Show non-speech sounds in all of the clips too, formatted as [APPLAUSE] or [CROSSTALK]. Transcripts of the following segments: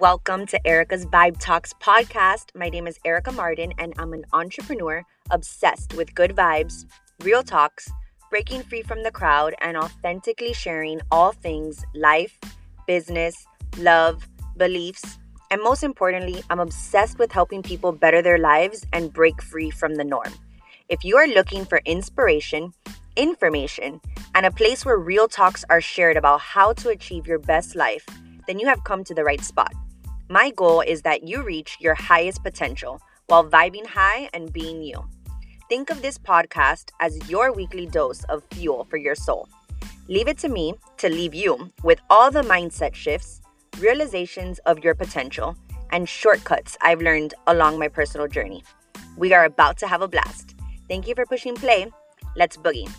Welcome to Erica's Vibe Talks podcast. My name is Erica Martin, and I'm an entrepreneur obsessed with good vibes, real talks, breaking free from the crowd, and authentically sharing all things life, business, love, beliefs, and most importantly, I'm obsessed with helping people better their lives and break free from the norm. If you are looking for inspiration, information, and a place where real talks are shared about how to achieve your best life, then you have come to the right spot. My goal is that you reach your highest potential while vibing high and being you. Think of this podcast as your weekly dose of fuel for your soul. Leave it to me to leave you with all the mindset shifts, realizations of your potential, and shortcuts I've learned along my personal journey. We are about to have a blast. Thank you for pushing play. Let's boogie.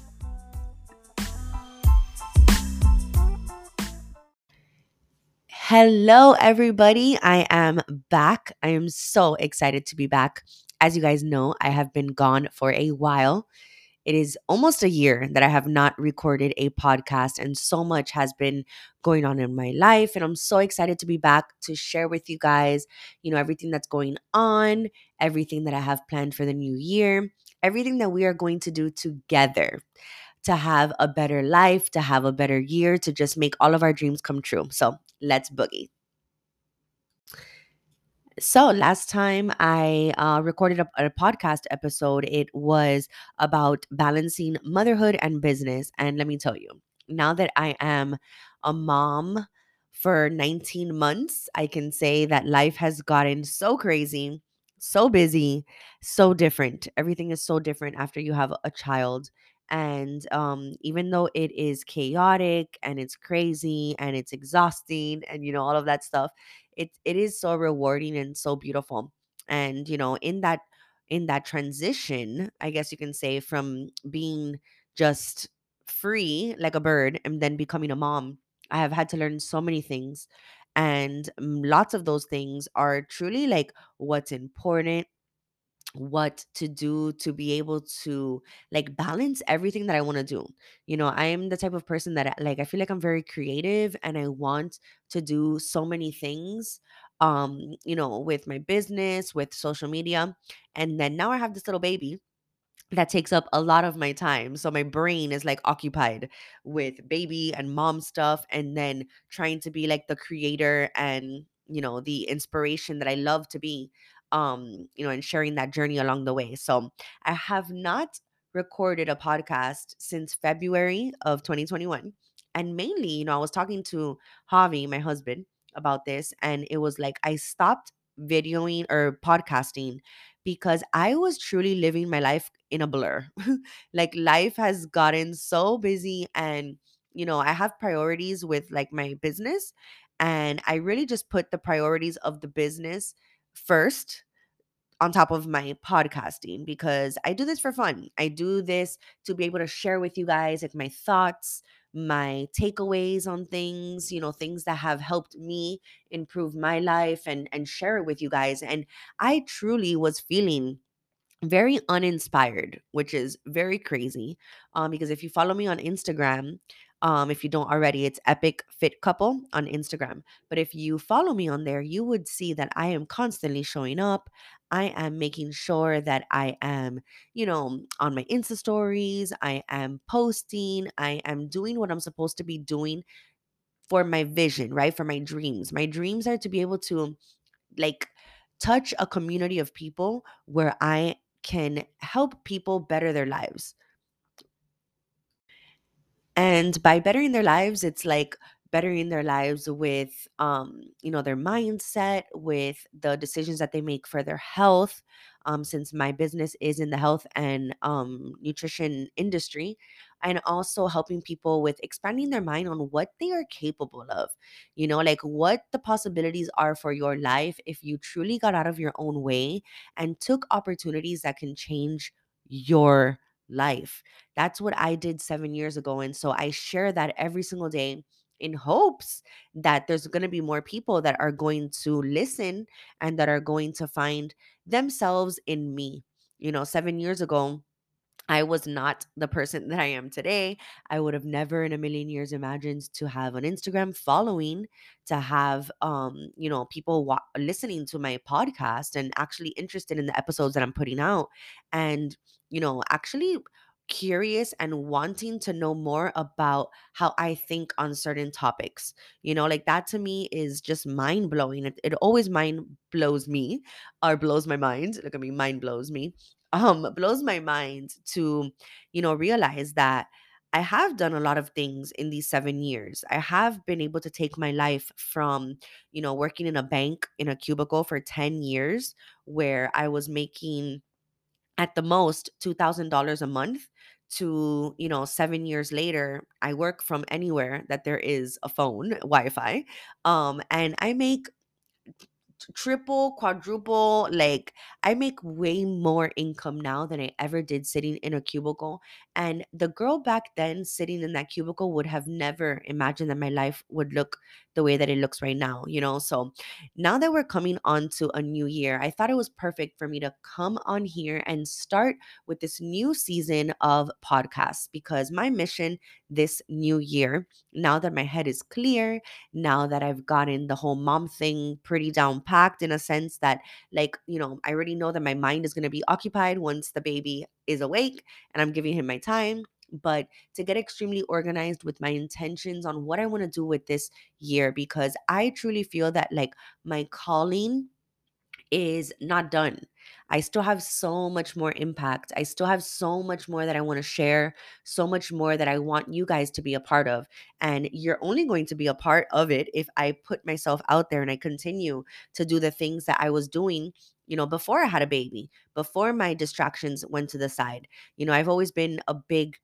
Hello, everybody. I am back. I am so excited to be back. As you guys know, I have been gone for a while. It is almost a year that I have not recorded a podcast, and so much has been going on in my life. And I'm so excited to be back to share with you guys, you know, everything that's going on, everything that I have planned for the new year, everything that we are going to do together to have a better life, to have a better year, to just make all of our dreams come true. So let's boogie. So, last time I uh, recorded a, a, podcast episode, it was about balancing motherhood and business. And let me tell you, now that I am a mom for 19 months, I can say that life has gotten so crazy, so busy, so different. Everything is so different after you have a child and um even though it is chaotic and it's crazy and it's exhausting and you know all of that stuff it it is so rewarding and so beautiful. And you know in that in that transition i guess you can say from being just free like a bird and then becoming a mom i have had to learn so many things. And mm, lots of those things are truly like what's important what to do to be able to like balance everything that I want to do. You know, I am the type of person that like I feel like I'm very creative and I want to do so many things um, you know, with my business, with social media. And then now I have this little baby that takes up a lot of my time. So my brain is like occupied with baby and mom stuff and then trying to be like the creator and, you know, the inspiration that I love to be um, you know, and sharing that journey along the way. So I have not recorded a podcast since February of 2021. And mainly, you know, I was talking to Javi, my husband, about this, and it was like I stopped videoing or podcasting because I was truly living my life in a blur. [LAUGHS] like life has gotten so busy and you know, I have priorities with like my business and I really just put the priorities of the business first on top of my podcasting because I do this for fun. I do this to be able to share with you guys like my thoughts, my takeaways on things, you know, things that have helped me improve my life and and share it with you guys. And I truly was feeling very uninspired, which is very crazy. Um, because if you follow me on Instagram, um, if you don't already, it's Epic Fit Couple on Instagram. But if you follow me on there, you would see that I am constantly showing up. I am making sure that I am, you know, on my Insta stories. I am posting. I am doing what I'm supposed to be doing for my vision, right? For my dreams. My dreams are to be able to, like, touch a community of people where I can help people better their lives. And by bettering their lives, it's like bettering their lives with um you know their mindset with the decisions that they make for their health um since my business is in the health and um nutrition industry and also helping people with expanding their mind on what they are capable of. You know like what the possibilities are for your life if you truly got out of your own way and took opportunities that can change your life that's what I did seven years ago. And so I share that every single day in hopes that there's going to be more people that are going to listen and that are going to find themselves in me. You know, seven years ago, I was not the person that I am today. I would have never in a million years imagined to have an Instagram following, to have um, you know, people wa- listening to my podcast and actually interested in the episodes that I'm putting out and, you know, actually curious and wanting to know more about how I think on certain topics. You know, like that to me is just mind blowing. It, it always mind blows me or blows my mind. Look at me, mind blows me um blows my mind to you know realize that I have done a lot of things in these 7 years. I have been able to take my life from, you know, working in a bank in a cubicle for 10 years where I was making at the most $2,000 a month to, you know, 7 years later, I work from anywhere that there is a phone, Wi-Fi. Um and I make triple, quadruple. Like I make way more income now than I ever did sitting in a cubicle. And the girl back then sitting in that cubicle would have never imagined that my life would look the way that it looks right now, you know? So now that we're coming on to a new year, I thought it was perfect for me to come on here and start with this new season of podcasts because my mission this new year, now that my head is clear, now that I've gotten the whole mom thing pretty down packed in a sense that, like, you know, I already know that my mind is going to be occupied once the baby is awake and I'm giving him my time. But to get extremely organized with my intentions on what I want to do with this year, because I truly feel that, like, my calling is not done. I still have so much more impact. I still have so much more that I want to share, so much more that I want you guys to be a part of. And you're only going to be a part of it if I put myself out there and I continue to do the things that I was doing, you know, before I had a baby, before my distractions went to the side. You know, I've always been a big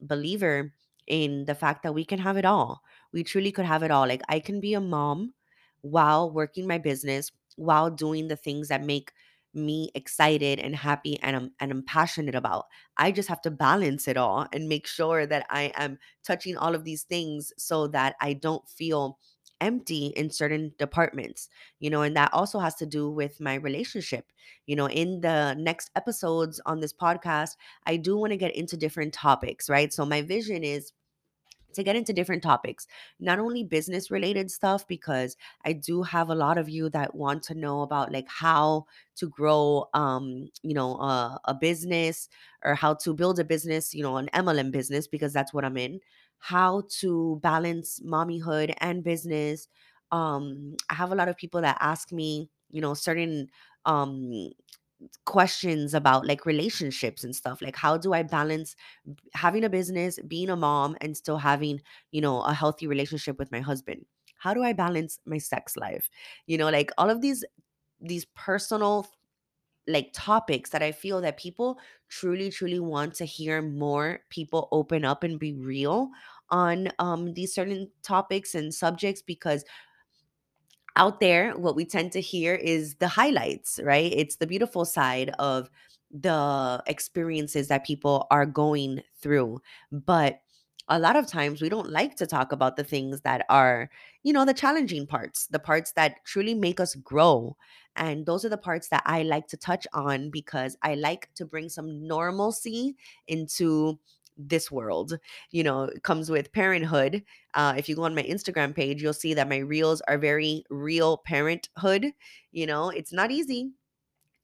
believer in the fact that we can have it all. We truly could have it all. Like I can be a mom while working my business while doing the things that make me excited and happy and I'm and I'm passionate about. I just have to balance it all and make sure that I am touching all of these things so that I don't feel empty in certain departments. You know, and that also has to do with my relationship. You know, in the next episodes on this podcast, I do want to get into different topics, right? So my vision is to get into different topics, not only business related stuff, because I do have a lot of you that want to know about like how to grow, um, you know, a business or how to build a business, you know, an MLM business, because that's what I'm in, how to balance mommyhood and business. Um, I have a lot of people that ask me, you know, certain um questions about like relationships and stuff like how do i balance having a business being a mom and still having you know a healthy relationship with my husband how do i balance my sex life you know like all of these these personal like topics that i feel that people truly truly want to hear more people open up and be real on um these certain topics and subjects because out there, what we tend to hear is the highlights, right? It's the beautiful side of the experiences that people are going through. But a lot of times we don't like to talk about the things that are, you know, the challenging parts, the parts that truly make us grow. And those are the parts that I like to touch on because I like to bring some normalcy into this world. You know, it comes with parenthood uh, if you go on my Instagram page, you'll see that my reels are very real parenthood. You know, it's not easy.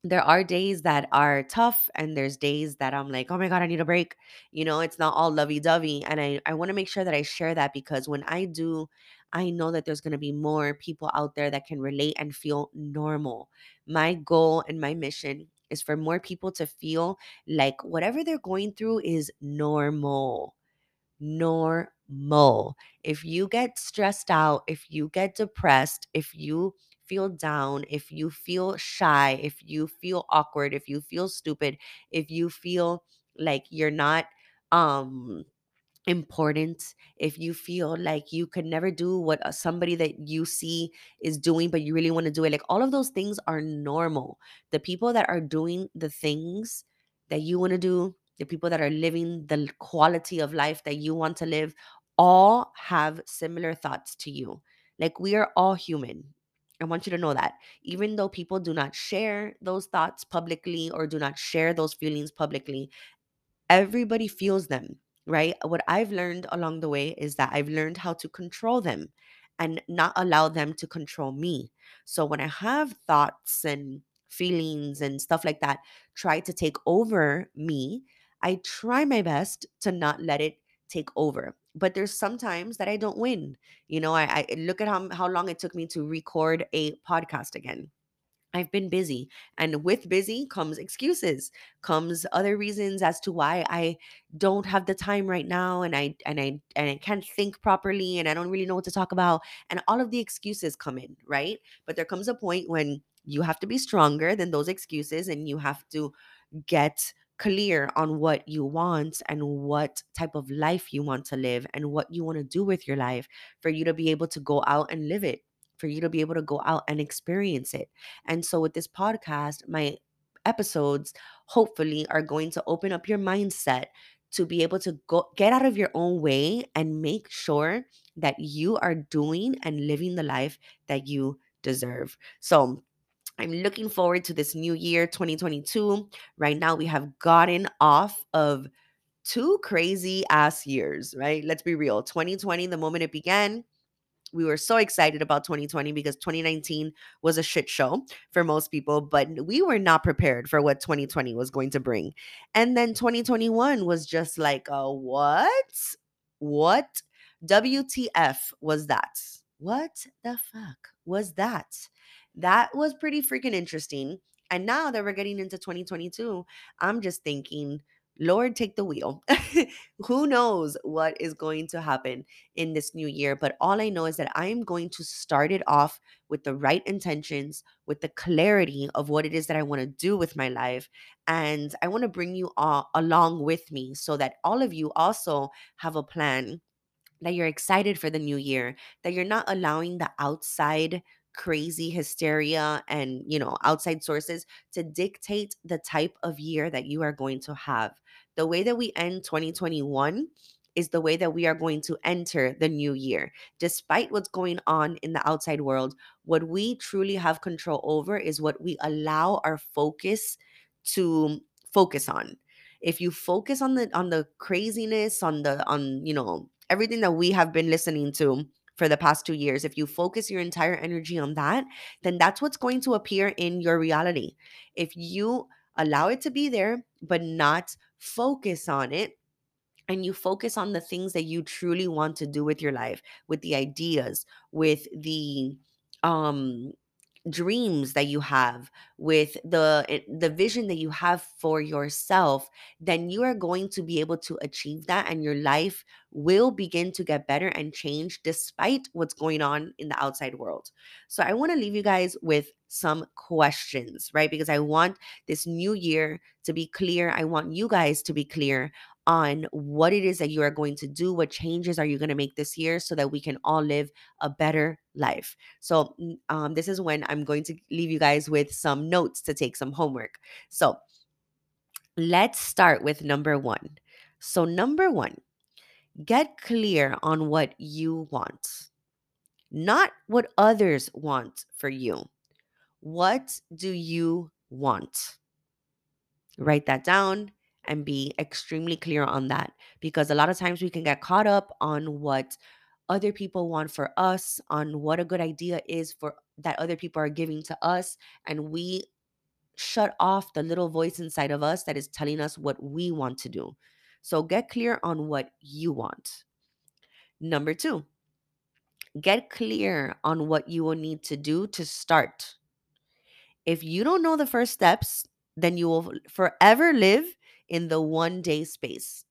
There are days that are tough, and there's days that I'm like, oh my God, I need a break. You know, it's not all lovey dovey. And I, I want to make sure that I share that because when I do, I know that there's going to be more people out there that can relate and feel normal. My goal and my mission is for more people to feel like whatever they're going through is normal normal. If you get stressed out, if you get depressed, if you feel down, if you feel shy, if you feel awkward, if you feel stupid, if you feel like you're not um important if you feel like you could never do what uh, somebody that you see is doing but you really want to do it like all of those things are normal. The people that are doing the things that you want to do the people that are living the quality of life that you want to live all have similar thoughts to you. Like we are all human I want you to know that even though people do not share those thoughts publicly or do not share those feelings publicly, Everybody feels them, right? What I've learned along the way is that I've learned how to control them and not allow them to control me. So when I have thoughts and feelings and stuff like that try to take over me, I try my best to not let it take over. But there's sometimes that I don't win. You know, I, I look at how, how long it took me to record a podcast again I've been busy. And with busy comes excuses, comes other reasons as to why I don't have the time right now and I and I and I can't think properly and I don't really know what to talk about. And all of the excuses come in, right? But there comes a point when you have to be stronger than those excuses and you have to get clear on what you want and what type of life you want to live and what you want to do with your life for you to be able to go out and live it for you to be able to go out and experience it. And so with this podcast, my episodes hopefully are going to open up your mindset to be able to go get out of your own way and make sure that you are doing and living the life that you deserve. So I'm looking forward to this new year 2022. Right now we have gotten off of two crazy ass years, right? Let's be real. 2020 the moment it began we were so excited about 2020 because 2019 was a shit show for most people, but we were not prepared for what 2020 was going to bring. And then 2021 was just like, a what? What? WTF was that? What the fuck was that? That was pretty freaking interesting. And now that we're getting into 2022, I'm just thinking, Lord, take the wheel. [LAUGHS] Who knows what is going to happen in this new year? But all I know is that I am going to start it off with the right intentions, with the clarity of what it is that I want to do with my life. And I want to bring you all along with me so that all of you also have a plan that you're excited for the new year, that you're not allowing the outside crazy hysteria and, you know, outside sources to dictate the type of year that you are going to have. The way that we end 2021 is the way that we are going to enter the new year. Despite what's going on in the outside world, what we truly have control over is what we allow our focus to focus on. If you focus on the on the craziness, on the on, you know, everything that we have been listening to for the past two years, if you focus your entire energy on that, then that's what's going to appear in your reality. If you allow it to be there, but not focus on it, and you focus on the things that you truly want to do with your life, with the ideas, with the um dreams that you have with the eh, the vision that you have for yourself then you are going to be able to achieve that and your life will begin to get better and change despite what's going on in the outside world. So i want to leave you guys with some questions right? Because i want this new year to be clear. I want you guys to be clear on what it is that you are going to do what changes are you going to make this year so that we can all live a better life. So um, this is when i'm going to leave you guys with some notes to take some homework. So let's start with number one. So number one get clear on what you want not what others want for you. What do you want? Write that down and be extremely clear on that because a lot of times we can get caught up on what other people want for us on what a good idea is for that other people are giving to us and we shut off the little voice inside of us that is telling us what we want to do. So get clear on what you want. Number 2 get clear on what you will need to do to start. If you don't know the first steps then you will forever live in the one day space.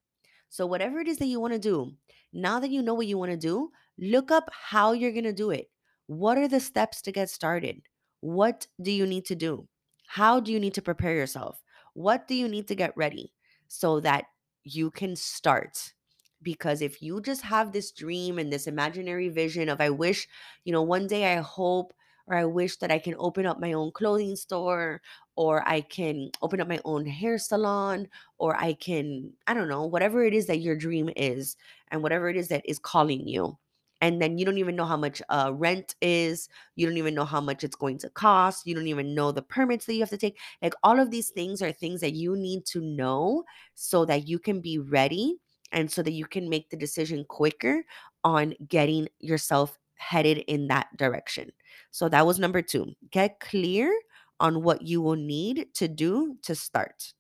So, whatever it is that you want to do, now that you know what you want to do, look up how you're going to do it. What are the steps to get started? What do you need to do? How do you need to prepare yourself? What do you need to get ready so that you can start? Because if you just have this dream and this imaginary vision of, I wish, you know, one day I hope or I wish that I can open up my own clothing store or I can open up my own hair salon, or I can, I don't know, whatever it is that your dream is and whatever it is that is calling you. and then you don't even know how much uh, rent is you don't even know how much it's going to cost you don't even know the permits that you have to take like all of these things are things that you need to know so that you can be ready and so that you can make the decision quicker on getting yourself headed in that direction so that was number two get clear on what you will need to do to start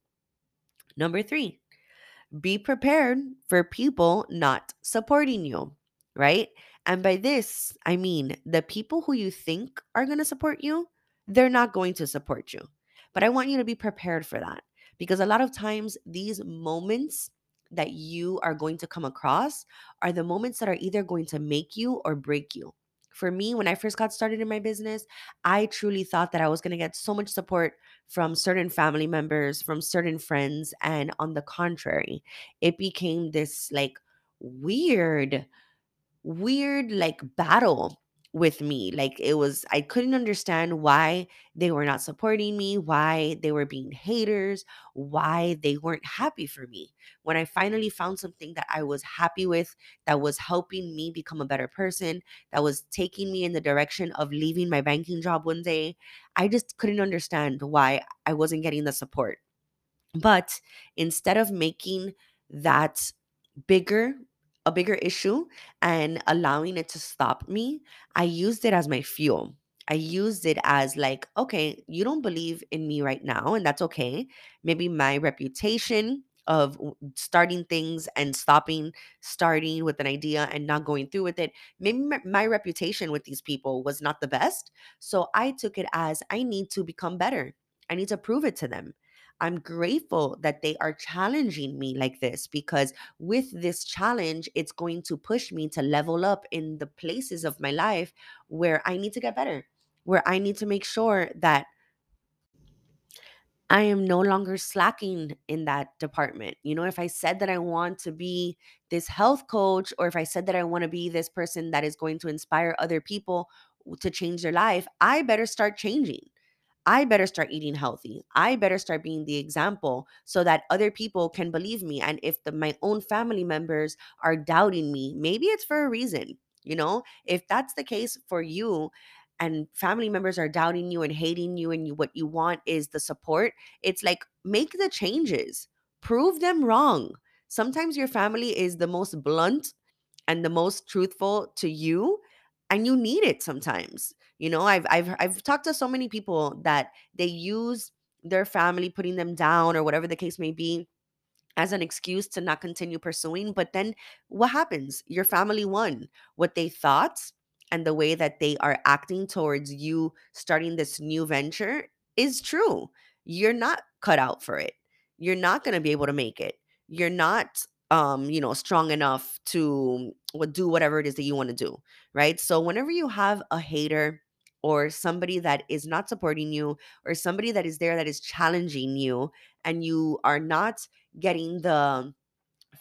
number three be prepared for people not supporting you, right? And by this, I mean the people who you think are going to support you, they're not going to support you. But I want you to be prepared for that because a lot of times these moments that you are going to come across are the moments that are either going to make you or break you. For me, when I first got started in my business, I truly thought that I was going to get so much support from certain family members, from certain friends. And on the contrary, it became this like weird weird like battle with me. Like it was, I couldn't understand why they were not supporting me, why they were being haters, why they weren't happy for me. When I finally found something that I was happy with, that was helping me become a better person, that was taking me in the direction of leaving my banking job one day, I just couldn't understand why I wasn't getting the support. But instead of making that bigger a bigger issue and allowing it to stop me, I used it as my fuel. I used it as like, okay, you don't believe in me right now, and that's okay. Maybe my reputation of starting things and stopping starting with an idea and not going through with it maybe my, reputation with these people was not the best so i took it as i need to become better i need to prove it to them i'm grateful that they are challenging me like this because with this challenge, it's going to push me to level up in the places of my life where I need to get better, where I need to make sure that I am no longer slacking in that department. You know, if I said that I want to be this health coach, or if I said that I want to be this person that is going to inspire other people to change their life, I better start changing. I better start eating healthy. I better start being the example so that other people can believe me. And if the, my own family members are doubting me, maybe it's for a reason. You know, if that's the case for you and family members are doubting you and hating you, and you, what you want is the support, it's like make the changes, prove them wrong. Sometimes your family is the most blunt and the most truthful to you and you need it sometimes you know i've i've i've talked to so many people that they use their family putting them down or whatever the case may be as an excuse to not continue pursuing. But then what happens? Your family won. What they thought and the way that they are acting towards you starting this new venture is true. You're not cut out for it. You're not going to be able to make it. You're not um you know strong enough to do whatever it is that you want to do right? So whenever you have a hater or somebody that is not supporting you or somebody that is there that is challenging you and you are not getting the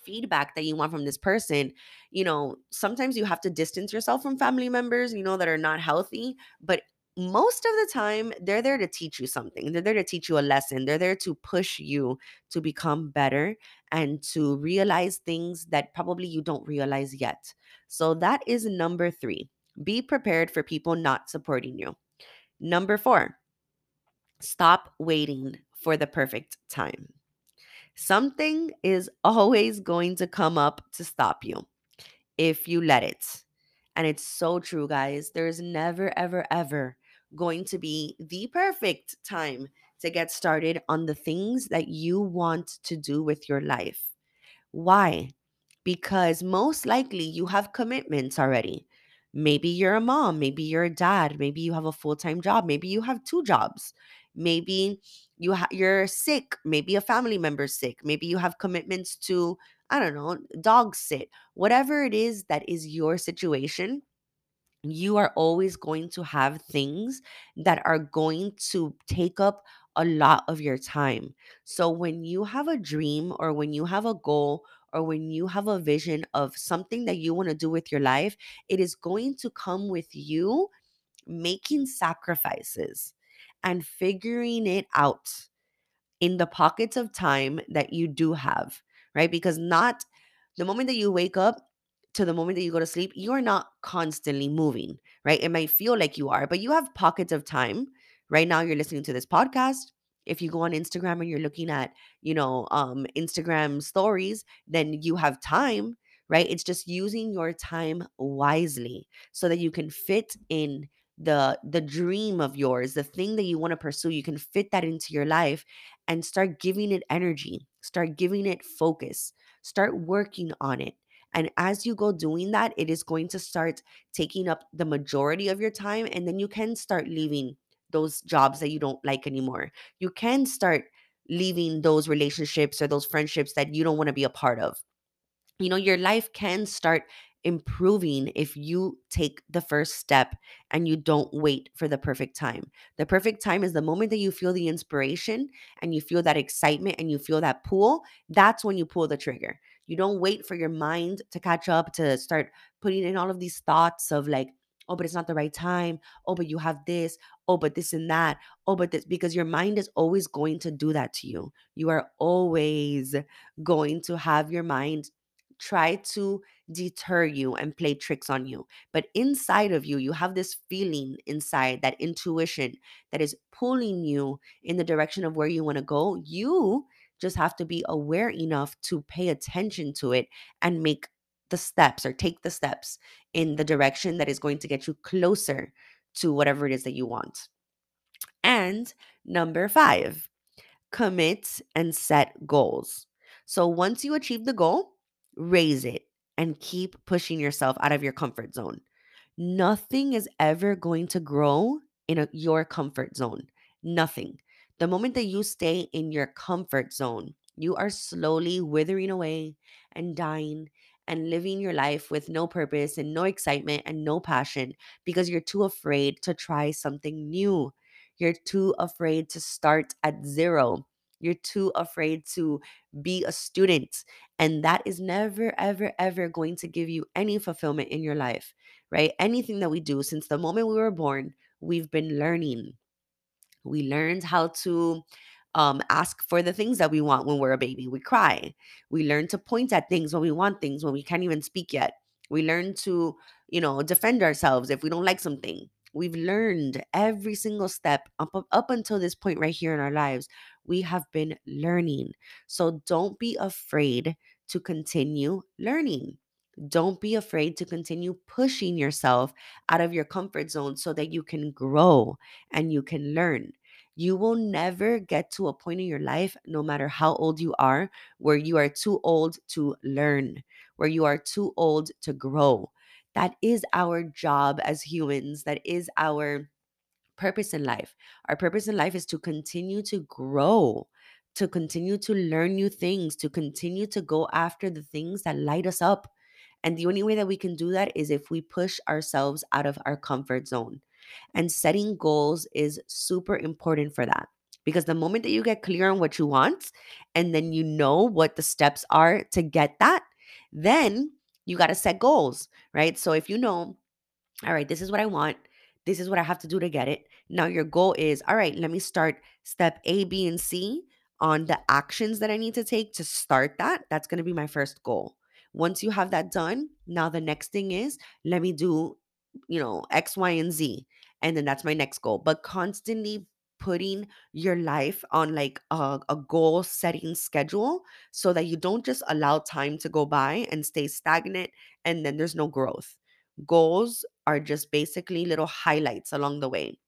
feedback that you want from this person, you know, sometimes you have to distance yourself from family members, you know, that are not healthy, but most of the time they're there to teach you something. They're there to teach you a lesson. They're there to push you to become better and to realize things that probably you don't realize yet. So that is number 3. Be prepared for people not supporting you. Number 4, stop waiting for the perfect time. Something is always going to come up to stop you if you let it. And it's so true, guys. There's never, ever, ever going to be the perfect time to get started on the things that you want to do with your life. Why? Because most likely you have commitments already. Maybe you're a mom, maybe you're a dad, maybe you have a full-time job, maybe you have two jobs. Maybe you ha- you're sick, maybe a family member's sick, maybe you have commitments to I don't know, dog sit. Whatever it is that is your situation, you are always going to have things that are going to take up a lot of your time. So when you have a dream or when you have a goal or when you have a vision of something that you want to do with your life, it is going to come with you making sacrifices and figuring it out in the pockets of time that you do have, right? Because not the moment that you wake up, to the moment that you go to sleep, you're not constantly moving, right? It might feel like you are, but you have pockets of time. Right now, you're listening to this podcast. If you go on Instagram and you're looking at, you know, um, Instagram stories, then you have time, right? It's just using your time wisely so that you can fit in the the dream of yours, the thing that you want to pursue. You can fit that into your life and start giving it energy, start giving it focus, start working on it and as you go doing that, it is going to start taking up the majority of your time. And then you can start leaving those jobs that you don't like anymore. You can start leaving those relationships or those friendships that you don't want to be a part of you know, your life can start improving if you take the first step and you don't wait for the perfect time. The perfect time is the moment that you feel the inspiration and you feel that excitement and you feel that pull. That's when you pull the trigger. You don't wait for your mind to catch up to start putting in all of these thoughts of like, oh, but it's not the right time. Oh, but you have this. Oh, but this and that. Oh, but this, because your mind is always going to do that to you. You are always going to have your mind try to deter you and play tricks on you. But inside of you, you have this feeling inside, that intuition that is pulling you in the direction of where you want to go. You just have to be aware enough to pay attention to it and make the steps or take the steps in the direction that is going to get you closer to whatever it is that you want. And number five, commit and set goals. So once you achieve the goal, raise it and keep pushing yourself out of your comfort zone. Nothing is ever going to grow in a, your comfort zone. Nothing. The moment that you stay in your comfort zone, you are slowly withering away and dying and living your life with no purpose and no excitement and no passion because you're too afraid to try something new. You're too afraid to start at zero. You're too afraid to be a student. And that is never, ever, ever going to give you any fulfillment in your life, right? Anything that we do since the moment we were born, we've been learning. We learned how to um, ask for the things that we want when we're a baby. We cry. We learn to point at things when we want things when we can't even speak yet. We learn to, you know, defend ourselves if we don't like something. We've learned every single step up, up until this point right here in our lives. We have been learning. So don't be afraid to continue learning. Don't be afraid to continue pushing yourself out of your comfort zone so that you can grow and you can learn. You will never get to a point in your life, no matter how old you are, where you are too old to learn, where you are too old to grow. That is our job as humans. That is our purpose in life. Our purpose in life is to continue to grow, to continue to learn new things, to continue to go after the things that light us up. And the only way that we can do that is if we push ourselves out of our comfort zone. And setting goals is super important for that. Because the moment that you get clear on what you want and then you know what the steps are to get that, then you got to set goals, right? So if you know, all right, this is what I want, this is what I have to do to get it. Now your goal is, all right, let me start step A, B, and C on the actions that I need to take to start that. That's going to be my first goal. Once you have that done, now the next thing is let me do, you know, X, Y, and Z. And then that's my next goal. But constantly putting your life on like a, a goal setting schedule so that you don't just allow time to go by and stay stagnant and then there's no growth. Goals are just basically little highlights along the way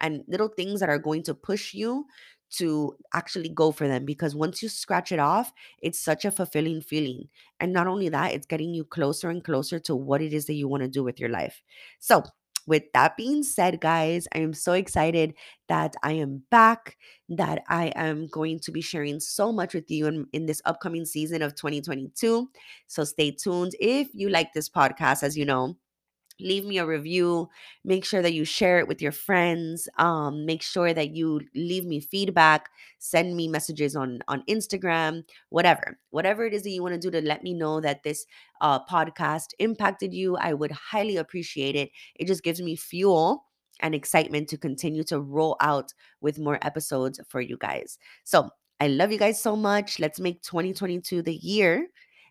and little things that are going to push you to actually go for them because once you scratch it off, it's such a fulfilling feeling. And not only that, it's getting you closer and closer to what it is that you want to do with your life. So, with that being said, guys, I am so excited that I am back, that I am going to be sharing so much with you in, in this upcoming season of 2022. So stay tuned. If you like this podcast, as you know, leave me a review make sure that you share it with your friends um, make sure that you leave me feedback send me messages on on instagram whatever whatever it is that you want to do to let me know that this uh, podcast impacted you i would highly appreciate it. It just gives me fuel and excitement to continue to roll out with more episodes for you guys. So i love you guys so much. Let's make 2022 the year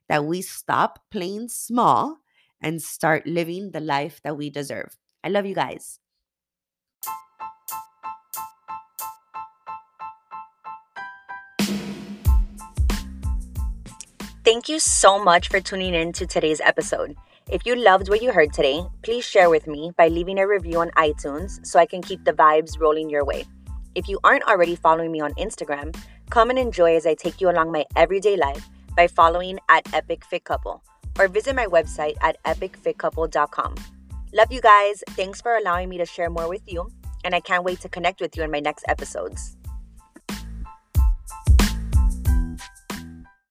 that we stop playing small and start living the life that we deserve. I love you guys. Thank you so much for tuning in to today's episode. If you loved what you heard today, please share with me by leaving a review on iTunes so I can keep the vibes rolling your way. If you aren't already following me on Instagram, come and enjoy as I take you along my everyday life by following at Epic Fit Couple or visit my website at epicfitcouple.com. Love you guys. Thanks for allowing me to share more with you, and I can't wait to connect with you in my next episodes.